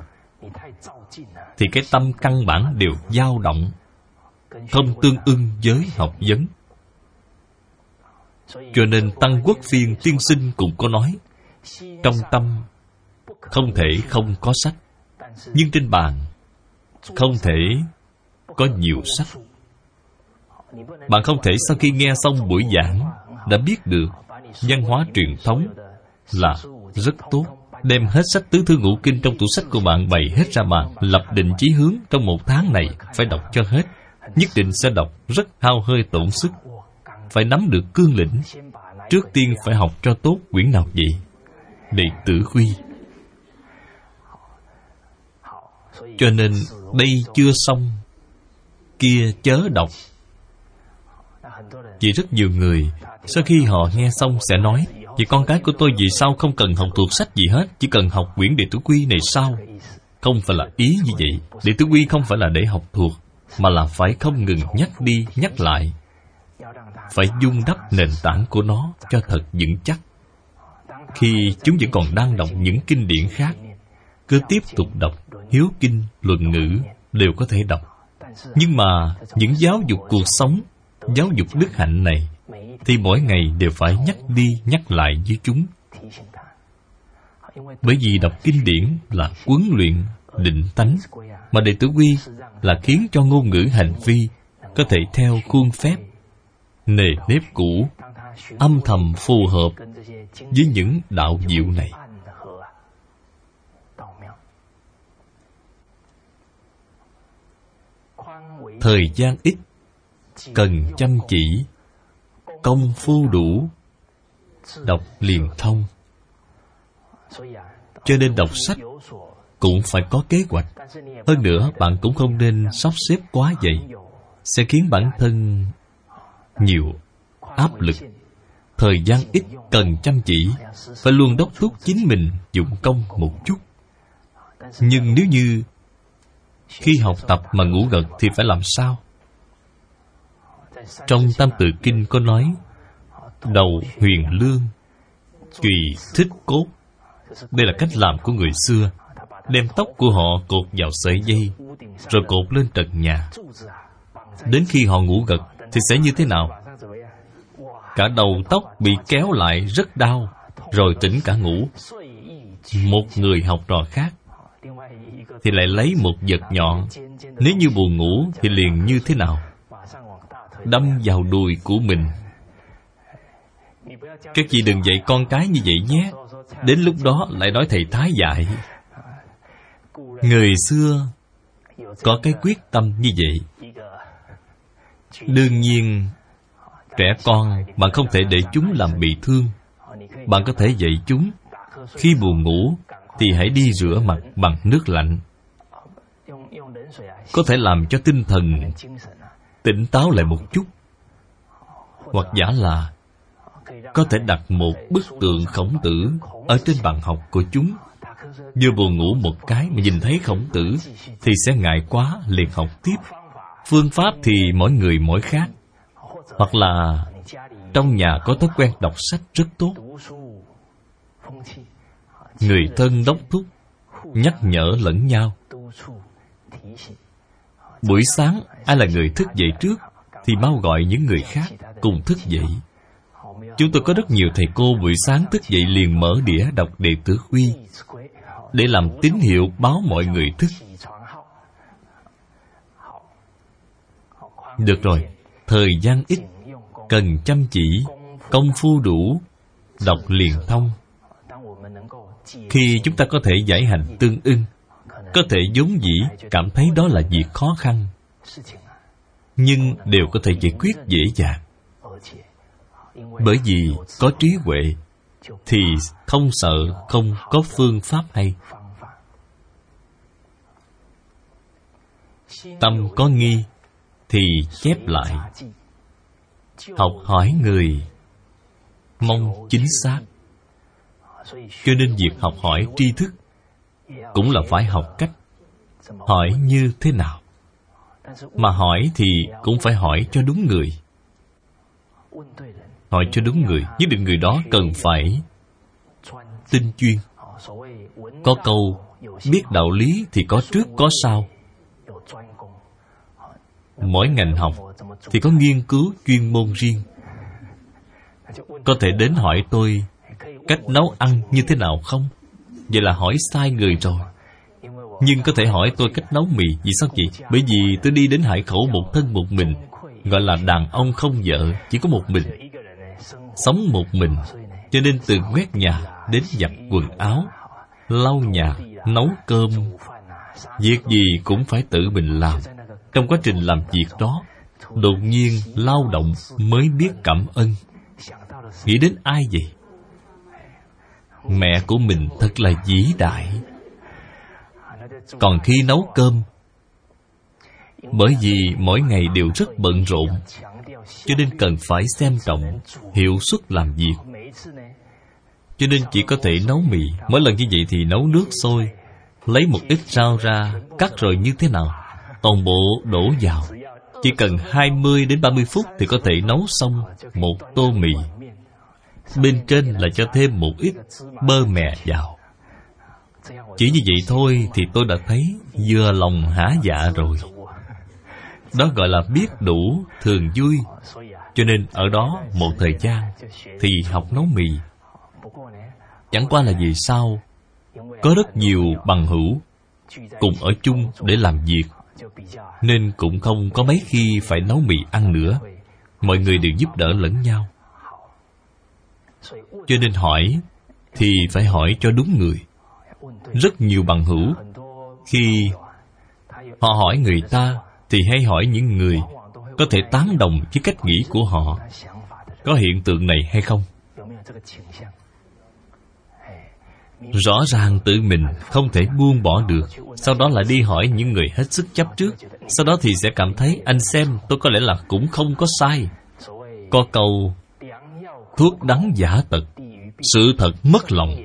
Thì cái tâm căn bản đều dao động, không tương ưng với học vấn. Cho nên tăng quốc phiên tiên sinh cũng có nói trong tâm, không thể không có sách. Nhưng trên bàn, không thể có nhiều sách. Bạn không thể sau khi nghe xong buổi giảng đã biết được văn hóa truyền thống là rất tốt. Đem hết sách tứ thư ngũ kinh trong tủ sách của bạn bày hết ra bàn lập định chí hướng trong một tháng này phải đọc cho hết. Nhất định sẽ đọc rất hao hơi tổn sức. Phải nắm được cương lĩnh. Trước tiên phải học cho tốt quyển nào vậy? Đệ tử quy cho nên đây chưa xong. Kia chớ đọc vì rất nhiều người, sau khi họ nghe xong sẽ nói Vậy con cái của tôi vì sao không cần học thuộc sách gì hết, Chỉ cần học quyển đệ tử quy này sao? Không phải là ý như vậy. Đệ tử quy không phải là để học thuộc, Mà là phải không ngừng nhắc đi, nhắc lại. Phải dung đắp nền tảng của nó cho thật vững chắc. Khi chúng vẫn còn đang đọc những kinh điển khác Cứ tiếp tục đọc Hiếu Kinh, Luận Ngữ Đều có thể đọc. Nhưng mà những giáo dục cuộc sống Giáo dục đức hạnh này thì mỗi ngày đều phải nhắc đi nhắc lại với chúng. Bởi vì đọc kinh điển là huấn luyện định tánh mà đệ tử quy là khiến cho ngôn ngữ hành vi có thể theo khuôn phép nề nếp cũ âm thầm phù hợp với những đạo diệu này. Thời gian ít, cần chăm chỉ, công phu đủ, đọc liền thông. Cho nên đọc sách cũng phải có kế hoạch. Hơn nữa, bạn cũng không nên sắp xếp quá vậy sẽ khiến bản thân nhiều áp lực thời gian ít cần chăm chỉ phải luôn đốc thúc chính mình dụng công một chút. Nhưng nếu như khi học tập mà ngủ gật thì phải làm sao? Trong Tam Tự Kinh có nói, Đầu huyền lương kỳ thích cốt Đây là cách làm của người xưa, Đem tóc của họ cột vào sợi dây, Rồi cột lên trần nhà. Đến khi họ ngủ gật Thì sẽ như thế nào? Cả đầu tóc bị kéo lại rất đau, Rồi tỉnh cả ngủ. Một người học trò khác Thì lại lấy một vật nhọn Nếu như buồn ngủ Thì liền như thế nào? Đâm vào đùi của mình. Các chị đừng dạy con cái như vậy nhé. Đến lúc đó lại nói thầy thái dạy. Người xưa có cái quyết tâm như vậy. Đương nhiên trẻ con, bạn không thể để chúng làm bị thương. Bạn có thể dạy chúng, khi buồn ngủ thì hãy đi rửa mặt bằng nước lạnh. Có thể làm cho tinh thần tỉnh táo lại một chút. Hoặc giả là có thể đặt một bức tượng khổng tử ở trên bàn học của chúng. Vừa buồn ngủ một cái mà nhìn thấy khổng tử thì sẽ ngại quá, liền học tiếp. Phương pháp thì mỗi người mỗi khác hoặc là trong nhà có thói quen đọc sách rất tốt. Người thân đốc thúc nhắc nhở lẫn nhau. Buổi sáng, ai là người thức dậy trước thì mau gọi những người khác cùng thức dậy. Chúng tôi có rất nhiều thầy cô buổi sáng thức dậy liền mở đĩa đọc đệ tử quy để làm tín hiệu báo mọi người thức. Được rồi thời gian ít, cần chăm chỉ, công phu đủ, đọc liền thông. Khi chúng ta có thể giải hành tương ưng, có thể vốn dĩ cảm thấy đó là việc khó khăn, nhưng đều có thể giải quyết dễ dàng. Bởi vì có trí huệ, thì không sợ không có phương pháp hay. Tâm có nghi thì chép lại. Học hỏi người, mong chính xác. Cho nên việc học hỏi tri thức cũng là phải học cách hỏi như thế nào. Mà hỏi thì cũng phải hỏi cho đúng người. Hỏi cho đúng người, nhất định người đó cần phải tinh chuyên. Có câu, biết đạo lý thì có trước, có sau mỗi ngành học thì có nghiên cứu chuyên môn riêng. Có thể đến hỏi tôi cách nấu ăn như thế nào không? Vậy là hỏi sai người rồi. Nhưng có thể hỏi tôi cách nấu mì vì sao vậy? Bởi vì tôi đi đến hải khẩu một thân một mình, gọi là đàn ông không vợ, chỉ có một mình. Sống một mình, cho nên từ quét nhà đến giặt quần áo, lau nhà, nấu cơm, việc gì cũng phải tự mình làm trong quá trình làm việc đó, đột nhiên lao động mới biết cảm ơn. Nghĩ đến ai vậy? Mẹ của mình thật là vĩ đại. Còn khi nấu cơm, bởi vì mỗi ngày đều rất bận rộn, cho nên cần phải xem trọng, hiệu suất làm việc. Cho nên chỉ có thể nấu mì. Mỗi lần như vậy thì nấu nước sôi, lấy một ít rau ra, cắt rồi như thế nào? Toàn bộ đổ vào. Chỉ cần 20 đến 30 phút thì có thể nấu xong một tô mì. Bên trên là cho thêm một ít bơ mè vào. Chỉ như vậy thôi thì tôi đã thấy vừa lòng hả dạ rồi. Đó gọi là biết đủ thường vui. Cho nên ở đó một thời gian thì học nấu mì. Chẳng qua là vì sao? Có rất nhiều bằng hữu cùng ở chung để làm việc nên cũng không có mấy khi phải nấu mì ăn nữa. Mọi người đều giúp đỡ lẫn nhau. Cho nên hỏi thì phải hỏi cho đúng người. Rất nhiều bằng hữu, khi họ hỏi người ta thì hay hỏi những người có thể tán đồng với cách nghĩ của họ. Có hiện tượng này hay không? Rõ ràng tự mình không thể buông bỏ được. Sau đó lại đi hỏi những người hết sức chấp trước. Sau đó thì sẽ cảm thấy anh xem tôi có lẽ là cũng không có sai. Có câu, thuốc đắng giả tật, sự thật mất lòng.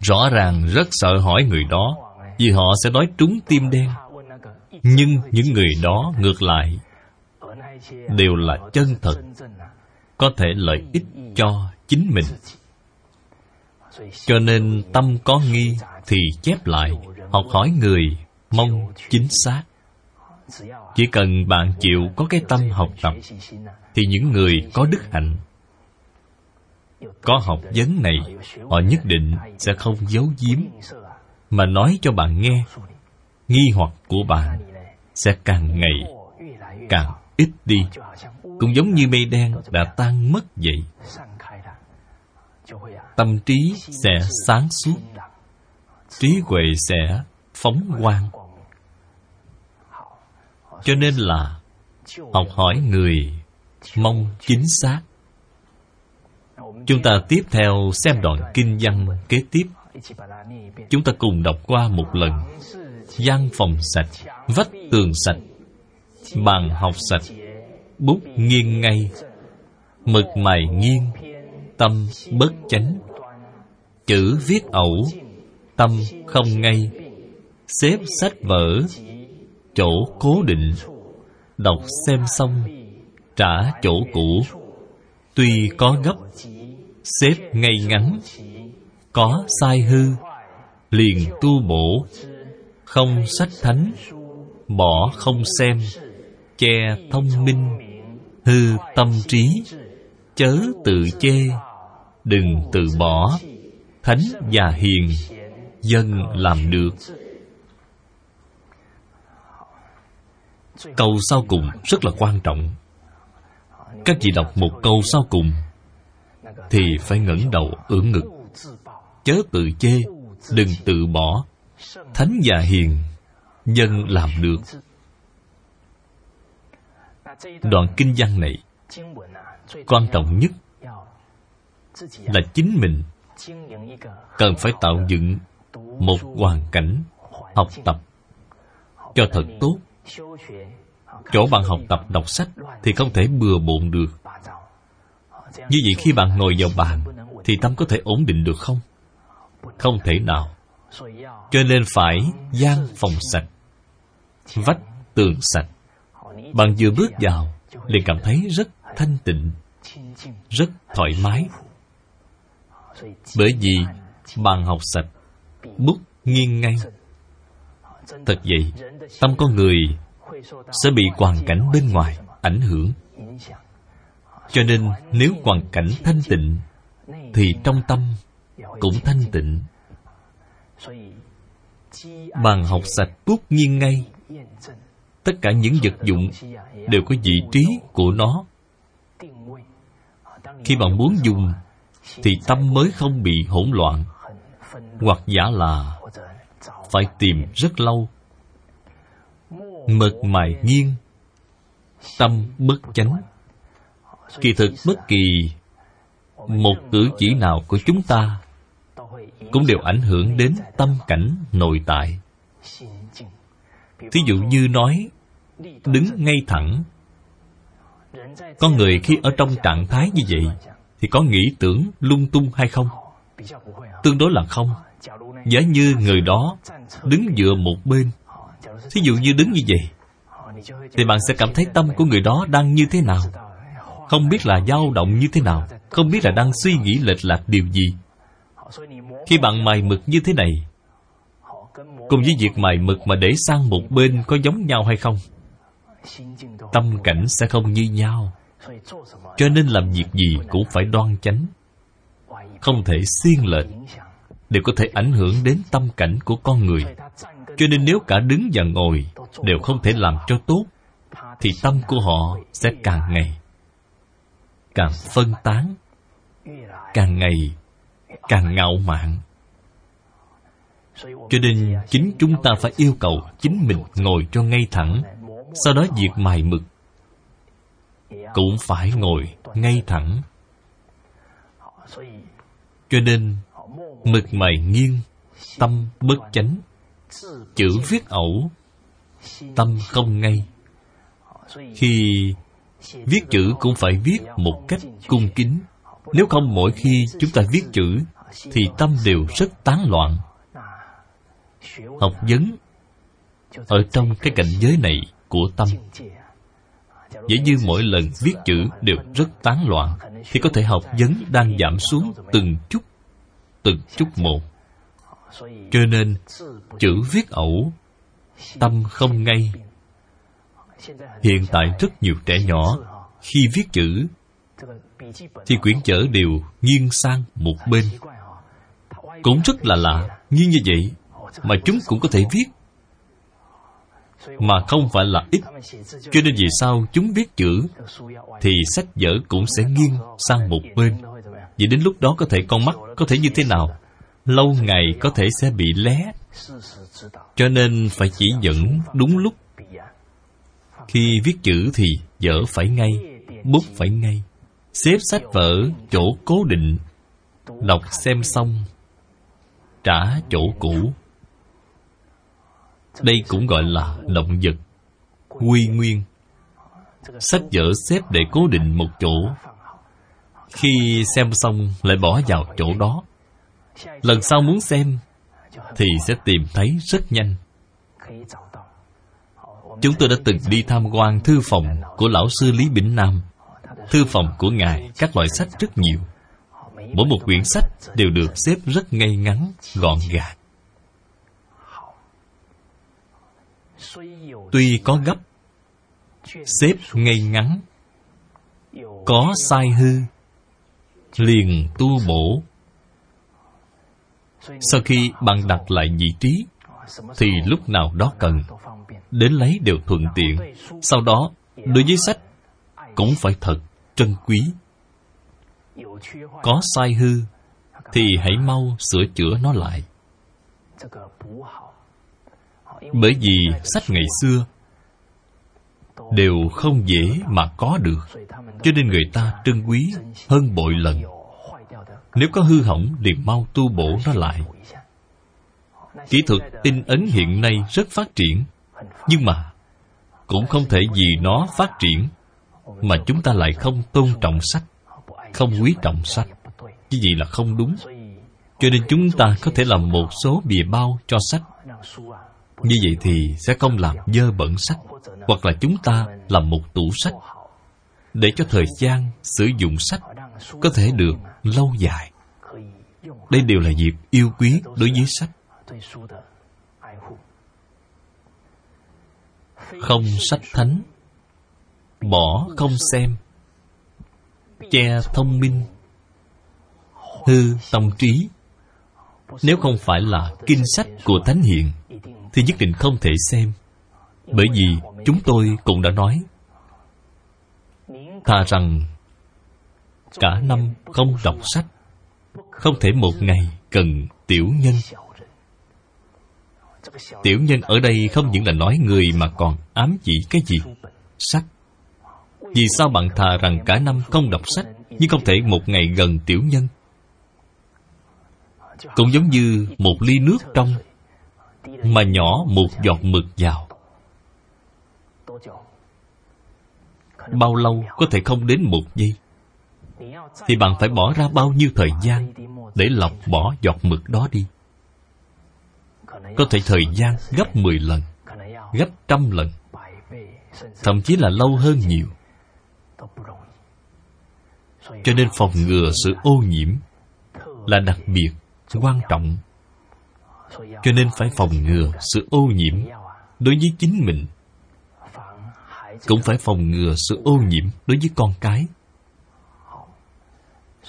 Rõ ràng rất sợ hỏi người đó, vì họ sẽ nói trúng tim đen. Nhưng những người đó ngược lại, đều là chân thật, có thể lợi ích cho chính mình cho nên tâm có nghi thì chép lại, học hỏi người, mong chính xác. Chỉ cần bạn chịu có cái tâm học tập, thì những người có đức hạnh, có học vấn này, họ nhất định sẽ không giấu giếm. Mà nói cho bạn nghe, nghi hoặc của bạn sẽ càng ngày càng ít đi. Cũng giống như mây đen đã tan mất vậy tâm trí sẽ sáng suốt, trí huệ sẽ phóng quang. Cho nên là học hỏi người mong chính xác. Chúng ta tiếp theo xem đoạn kinh văn kế tiếp. Chúng ta cùng đọc qua một lần. Gian phòng sạch, vách tường sạch, bàn học sạch, bút nghiêng ngay, mực mài nghiêng tâm bất chánh. Chữ viết ẩu, tâm không ngay. Xếp sách vở, chỗ cố định. Đọc xem xong, trả chỗ cũ. Tuy có gấp, xếp ngay ngắn. Có sai hư, liền tu bổ. Không sách thánh, bỏ không xem. Che thông minh, hư tâm trí. Chớ tự chê đừng tự bỏ. Thánh và hiền dân làm được. Câu sau cùng rất là quan trọng. Các chị đọc một câu sau cùng thì phải ngẩng đầu ưỡn ngực. Chớ tự chê, đừng tự bỏ. Thánh và hiền dân làm được. Đoạn kinh văn này quan trọng nhất là chính mình. cần phải tạo dựng một hoàn cảnh học tập cho thật tốt. chỗ bạn học tập đọc sách thì không thể bừa bộn được. như vậy khi bạn ngồi vào bàn thì tâm có thể ổn định được không? không thể nào. cho nên phải gian phòng sạch vách tường sạch. bạn vừa bước vào liền cảm thấy rất thanh tịnh rất thoải mái bởi vì bàn học sạch bút nghiêng ngay thật vậy, tâm con người sẽ bị hoàn cảnh bên ngoài ảnh hưởng. Cho nên nếu hoàn cảnh thanh tịnh, thì trong tâm cũng thanh tịnh. Bàn học sạch bút nghiêng ngay tất cả những vật dụng đều có vị trí của nó. Khi bạn muốn dùng thì tâm mới không bị hỗn loạn. Hoặc giả là phải tìm rất lâu. Mật mài nghiêng, tâm bất chánh. Kỳ thực bất kỳ một cử chỉ nào của chúng ta cũng đều ảnh hưởng đến tâm cảnh nội tại. Thí dụ như nói, đứng ngay thẳng. Con người khi ở trong trạng thái như vậy thì có nghĩ tưởng lung tung hay không? Tương đối là không. Giả như người đó đứng dựa một bên. Thí dụ như đứng như vậy, thì bạn sẽ cảm thấy tâm của người đó đang như thế nào? Không biết là dao động như thế nào, không biết là đang suy nghĩ lệch lạc điều gì. Khi bạn mài mực như thế này, cùng với việc mài mực mà để sang một bên có giống nhau hay không? Tâm cảnh sẽ không như nhau cho nên làm việc gì cũng phải đoan chánh. Không thể xiên lệch đều có thể ảnh hưởng đến tâm cảnh của con người. Cho nên nếu cả đứng và ngồi đều không thể làm cho tốt, thì tâm của họ sẽ càng ngày càng phân tán, càng ngày càng ngạo mạn. Cho nên chính chúng ta phải yêu cầu chính mình ngồi cho ngay thẳng, sau đó việc mài mực cũng phải ngồi ngay thẳng. Cho nên, mực mày nghiêng, tâm bất chánh. Chữ viết ẩu, tâm không ngay. Khi viết chữ cũng phải viết một cách cung kính. Nếu không mỗi khi chúng ta viết chữ, thì tâm đều rất tán loạn. Học vấn ở trong cái cảnh giới này của tâm. Dễ như mỗi lần viết chữ đều rất tán loạn, Thì có thể học vấn đang giảm xuống từng chút Từng chút một. Cho nên, chữ viết ẩu, Tâm không ngay. Hiện tại rất nhiều trẻ nhỏ, Khi viết chữ, Thì quyển chở đều nghiêng sang một bên. Cũng rất là lạ Nghiêng như vậy, Mà chúng cũng có thể viết mà không phải là ít. Cho nên vì sao chúng viết chữ, thì sách vở cũng sẽ nghiêng sang một bên. Vậy đến lúc đó có thể con mắt có thể như thế nào, lâu ngày có thể sẽ bị lé. Cho nên phải chỉ dẫn đúng lúc. Khi viết chữ thì vở phải ngay, bút phải ngay. Xếp sách vở chỗ cố định, đọc xem xong, trả chỗ cũ đây cũng gọi là động vật. Quy nguyên. Sách vở xếp để cố định một chỗ. Khi xem xong lại bỏ vào chỗ đó. Lần sau muốn xem thì sẽ tìm thấy rất nhanh. Chúng tôi đã từng đi tham quan thư phòng của lão sư lý bỉnh nam, thư phòng của ngài các loại sách rất nhiều. Mỗi một quyển sách đều được xếp rất ngay ngắn, gọn gàng. Tuy có gấp, xếp ngay ngắn, có sai hư, liền tu bổ. Sau khi bạn đặt lại vị trí, thì lúc nào đó cần, đến lấy đều thuận tiện. Sau đó, đối với sách, cũng phải thật trân quý. Có sai hư, thì hãy mau sửa chữa nó lại bởi vì sách ngày xưa đều không dễ mà có được. Cho nên người ta trân quý hơn bội lần. Nếu có hư hỏng liền mau tu bổ nó lại. Kỹ thuật in ấn hiện nay rất phát triển, nhưng mà cũng không thể vì nó phát triển mà chúng ta lại không tôn trọng sách, không quý trọng sách. Như vậy là không đúng. Cho nên chúng ta có thể làm một số bìa bao cho sách như vậy thì sẽ không làm dơ bẩn sách, hoặc là chúng ta làm một tủ sách. Để cho thời gian sử dụng sách có thể được lâu dài. Đây đều là dịp yêu quý đối với sách. Không sách thánh, bỏ không xem, che thông minh, hư tâm trí. Nếu không phải là kinh sách của thánh hiền thì nhất định không thể xem. Bởi vì chúng tôi cũng đã nói. Thà rằng cả năm không đọc sách, không thể một ngày cần tiểu nhân. Tiểu nhân ở đây không những là nói người mà còn ám chỉ cái gì? Sách. Vì sao bạn thà rằng cả năm không đọc sách nhưng không thể một ngày gần tiểu nhân? Cũng giống như một ly nước trong mà nhỏ một giọt mực vào. Bao lâu có thể không đến một giây? Thì bạn phải bỏ ra bao nhiêu thời gian để lọc bỏ giọt mực đó đi? Có thể thời gian gấp 10 lần, gấp trăm lần, thậm chí là lâu hơn nhiều. Cho nên phòng ngừa sự ô nhiễm là đặc biệt quan trọng cho nên phải phòng ngừa sự ô nhiễm đối với chính mình. Cũng phải phòng ngừa sự ô nhiễm đối với con cái.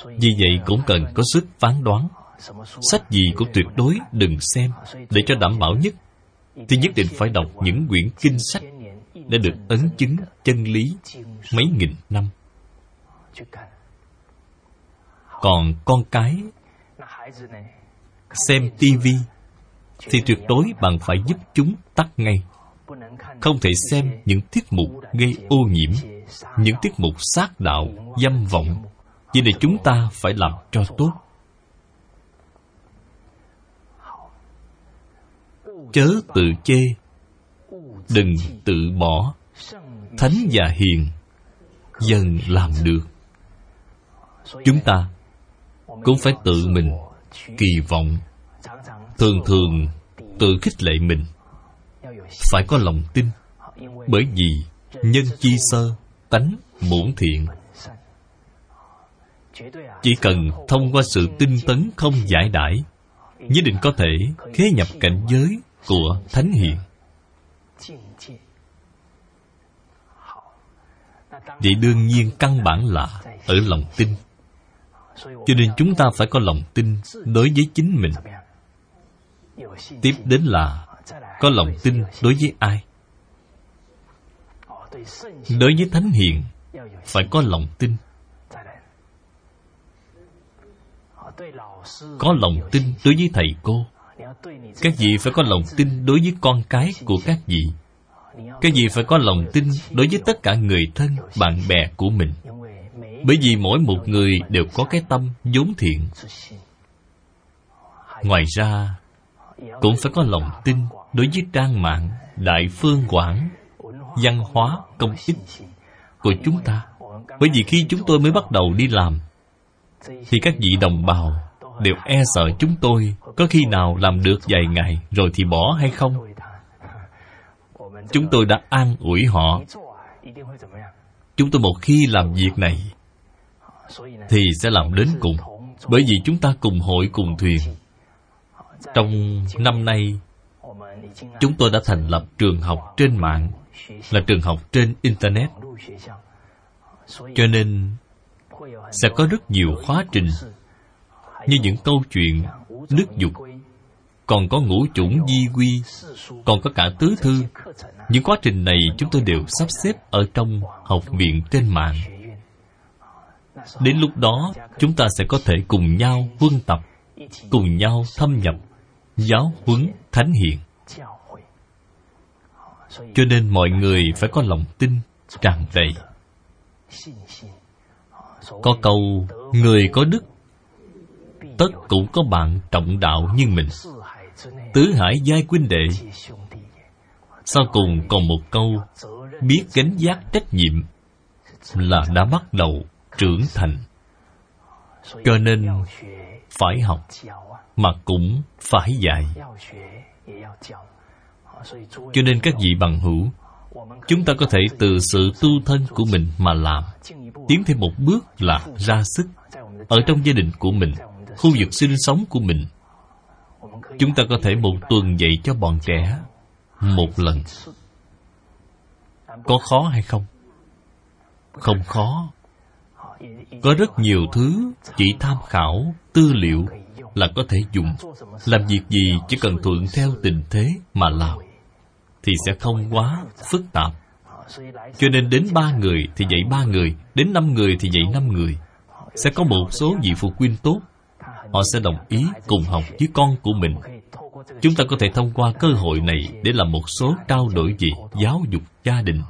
Vì vậy cũng cần có sức phán đoán. Sách gì cũng tuyệt đối đừng xem để cho đảm bảo nhất. Thì nhất định phải đọc những quyển kinh sách đã được ấn chứng chân lý mấy nghìn năm. Còn con cái, xem tivi thì tuyệt đối bạn phải giúp chúng tắt ngay. Không thể xem những tiết mục gây ô nhiễm, những tiết mục sát đạo, dâm vọng. Vì này chúng ta phải làm cho tốt. Chớ tự chê. Đừng tự bỏ. Thánh và hiền dần làm được. Chúng ta cũng phải tự mình kỳ vọng thường thường tự khích lệ mình. Phải có lòng tin, bởi vì nhân chi sơ, tánh bổn thiện. Chỉ cần thông qua sự tinh tấn không giải đãi, nhất định có thể khế nhập cảnh giới của thánh hiền. Vậy đương nhiên căn bản là ở lòng tin. Cho nên chúng ta phải có lòng tin đối với chính mình tiếp đến là, có lòng tin đối với ai? Đối với thánh hiền, phải có lòng tin. Có lòng tin đối với thầy cô. Các vị phải có lòng tin đối với con cái của các vị. Cái gì phải có lòng tin đối với tất cả người thân, bạn bè của mình. Bởi vì mỗi một người đều có cái tâm vốn thiện. Ngoài ra cũng phải có lòng tin đối với trang mạng đại phương quảng, văn hóa công ích của chúng ta. Bởi vì khi chúng tôi mới bắt đầu đi làm, thì các vị đồng bào đều e sợ chúng tôi có khi nào làm được vài ngày rồi thì bỏ hay không. Chúng tôi đã an ủi họ. Chúng tôi một khi làm việc này, thì sẽ làm đến cùng. Bởi vì chúng ta cùng hội cùng thuyền trong năm nay, chúng tôi đã thành lập trường học trên mạng, là trường học trên internet. Cho nên sẽ có rất nhiều khóa trình. Như những câu chuyện nước dục, còn có ngũ chủng di quy, còn có cả tứ thư. Những quá trình này chúng tôi đều sắp xếp ở trong học viện trên mạng. Đến lúc đó, chúng ta sẽ có thể cùng nhau huân tập, cùng nhau thâm nhập giáo huấn thánh hiền. Cho nên mọi người phải có lòng tin tràn đầy. Có câu, người có đức, tất cũng có bạn trọng đạo như mình. Tứ hải giai huynh đệ. Sau cùng còn một câu, biết gánh giác trách nhiệm là đã bắt đầu trưởng thành. Cho nên phải học mà cũng phải dạy cho nên các vị bằng hữu, chúng ta có thể từ sự tu thân của mình mà làm, tiến thêm một bước là ra sức ở trong gia đình của mình, khu vực sinh sống của mình. Chúng ta có thể một tuần dạy cho bọn trẻ một lần. Có khó hay không? Không khó. Có rất nhiều thứ chỉ tham khảo tư liệu là có thể dùng. Làm việc gì chỉ cần thuận theo tình thế mà làm, thì sẽ không quá phức tạp. Cho nên đến ba người thì dạy ba người, đến năm người thì dạy năm người. Sẽ có một số vị phụ huynh tốt, họ sẽ đồng ý cùng học với con của mình. Chúng ta có thể thông qua cơ hội này để làm một số trao đổi về giáo dục gia đình.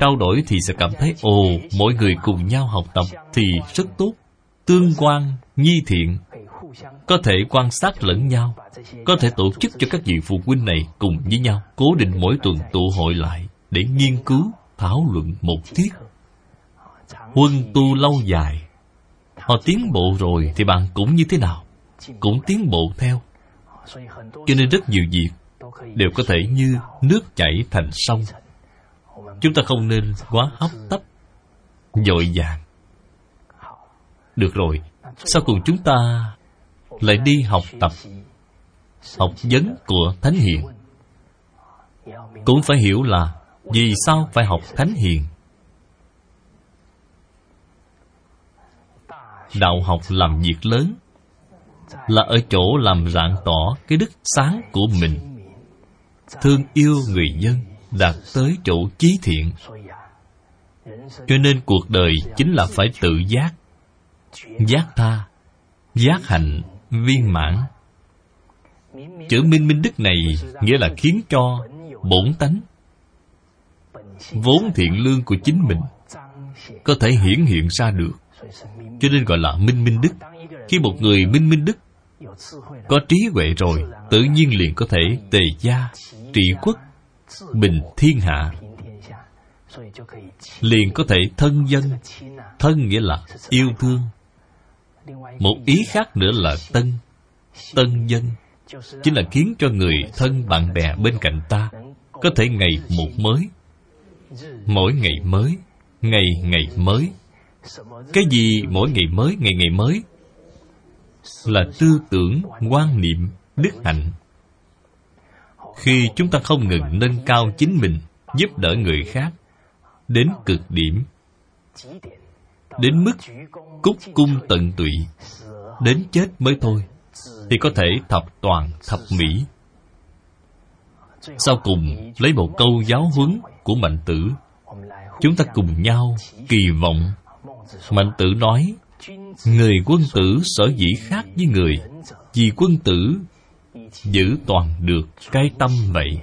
Trao đổi thì sẽ cảm thấy, ồ, mỗi người cùng nhau học tập thì rất tốt, tương quan, nhi thiện có thể quan sát lẫn nhau. Có thể tổ chức cho các vị phụ huynh này cùng với nhau cố định mỗi tuần tụ hội lại để nghiên cứu, thảo luận một tiết. Huân tu lâu dài. Họ tiến bộ rồi thì bạn cũng như thế nào? Cũng tiến bộ theo. Cho nên rất nhiều việc đều có thể như nước chảy thành sông. Chúng ta không nên quá hấp tấp, dội vàng được rồi, sau cùng chúng ta lại đi học tập, học vấn của thánh hiền. Cũng phải hiểu là vì sao phải học thánh hiền. Đạo học làm việc lớn là ở chỗ làm rạng tỏ cái đức sáng của mình. Thương yêu người dân đạt tới chỗ chí thiện. Cho nên cuộc đời chính là phải tự giác giác tha, giác hạnh viên mãn. Chữ minh minh đức này nghĩa là khiến cho bổn tánh, vốn thiện lương của chính mình, có thể hiển hiện ra được. Cho nên gọi là minh minh đức. Khi một người minh minh đức có trí huệ rồi, tự nhiên liền có thể tề gia, trị quốc, bình thiên hạ. Liền có thể thân dân, thân nghĩa là yêu thương một ý khác nữa là tân. Tân dân chính là khiến cho người thân bạn bè bên cạnh ta có thể ngày một mới. Mỗi ngày mới, ngày ngày mới. Cái gì mỗi ngày mới, ngày ngày mới? Là tư tưởng, quan niệm, đức hạnh. Khi chúng ta không ngừng nâng cao chính mình, giúp đỡ người khác, đến cực điểm đến mức cúc cung tận tụy, đến chết mới thôi, thì có thể thập toàn, thập mỹ. Sau cùng, lấy một câu giáo huấn của mạnh tử, chúng ta cùng nhau kỳ vọng. Mạnh tử nói, người quân tử sở dĩ khác với người, vì quân tử giữ toàn được cái tâm vậy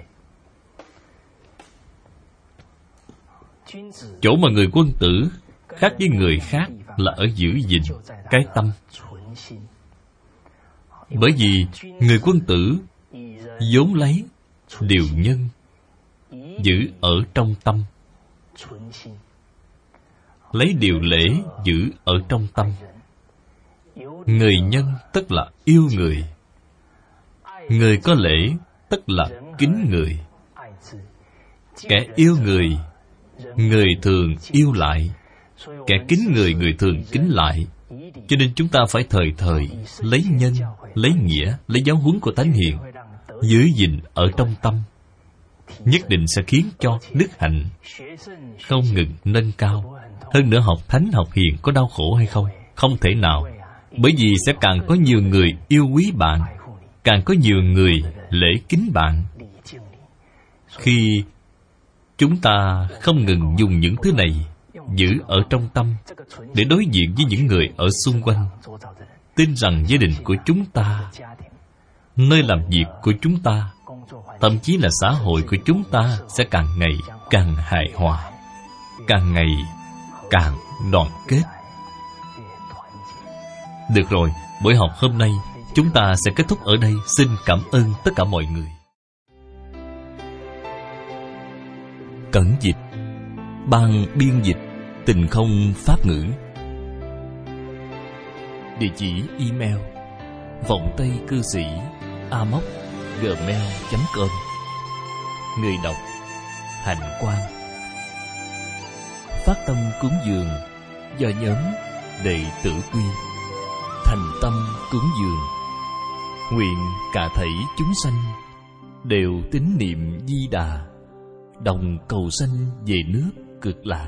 chỗ mà người quân tử khác với người khác là ở giữ gìn cái tâm. Bởi vì người quân tử vốn lấy điều nhân giữ ở trong tâm. Lấy điều lễ giữ ở trong tâm. Người nhân tức là yêu người. Người có lễ tức là kính người. Kẻ yêu người người thường yêu lại kẻ kính người người thường kính lại. Cho nên chúng ta phải thời thời lấy nhân, lấy nghĩa, lấy giáo huấn của thánh hiền. Giữ gìn ở trong tâm. Nhất định sẽ khiến cho đức hạnh không ngừng nâng cao. Hơn nữa học thánh, học hiền có đau khổ hay không? Không thể nào. Bởi vì sẽ càng có nhiều người yêu quý bạn, càng có nhiều người lễ kính bạn. Khi chúng ta không ngừng dùng những thứ này giữ ở trong tâm, để đối diện với những người ở xung quanh. Tin rằng gia đình của chúng ta, nơi làm việc của chúng ta, thậm chí là xã hội của chúng ta sẽ càng ngày càng hài hòa, càng ngày càng đoàn kết. Được rồi, buổi học hôm nay chúng ta sẽ kết thúc ở đây. Xin cảm ơn tất cả mọi người. Cẩn dịch, ban biên dịch tình không pháp ngữ. Địa chỉ email vọng tây cư sĩ amoc gmail com. Người đọc hạnh quang. Phát tâm cúng dường do nhóm đệ tử quy. Thành tâm cúng dường. Nguyện cả thảy chúng sanh đều tín niệm di đà, đồng cầu sanh về nước cực lạc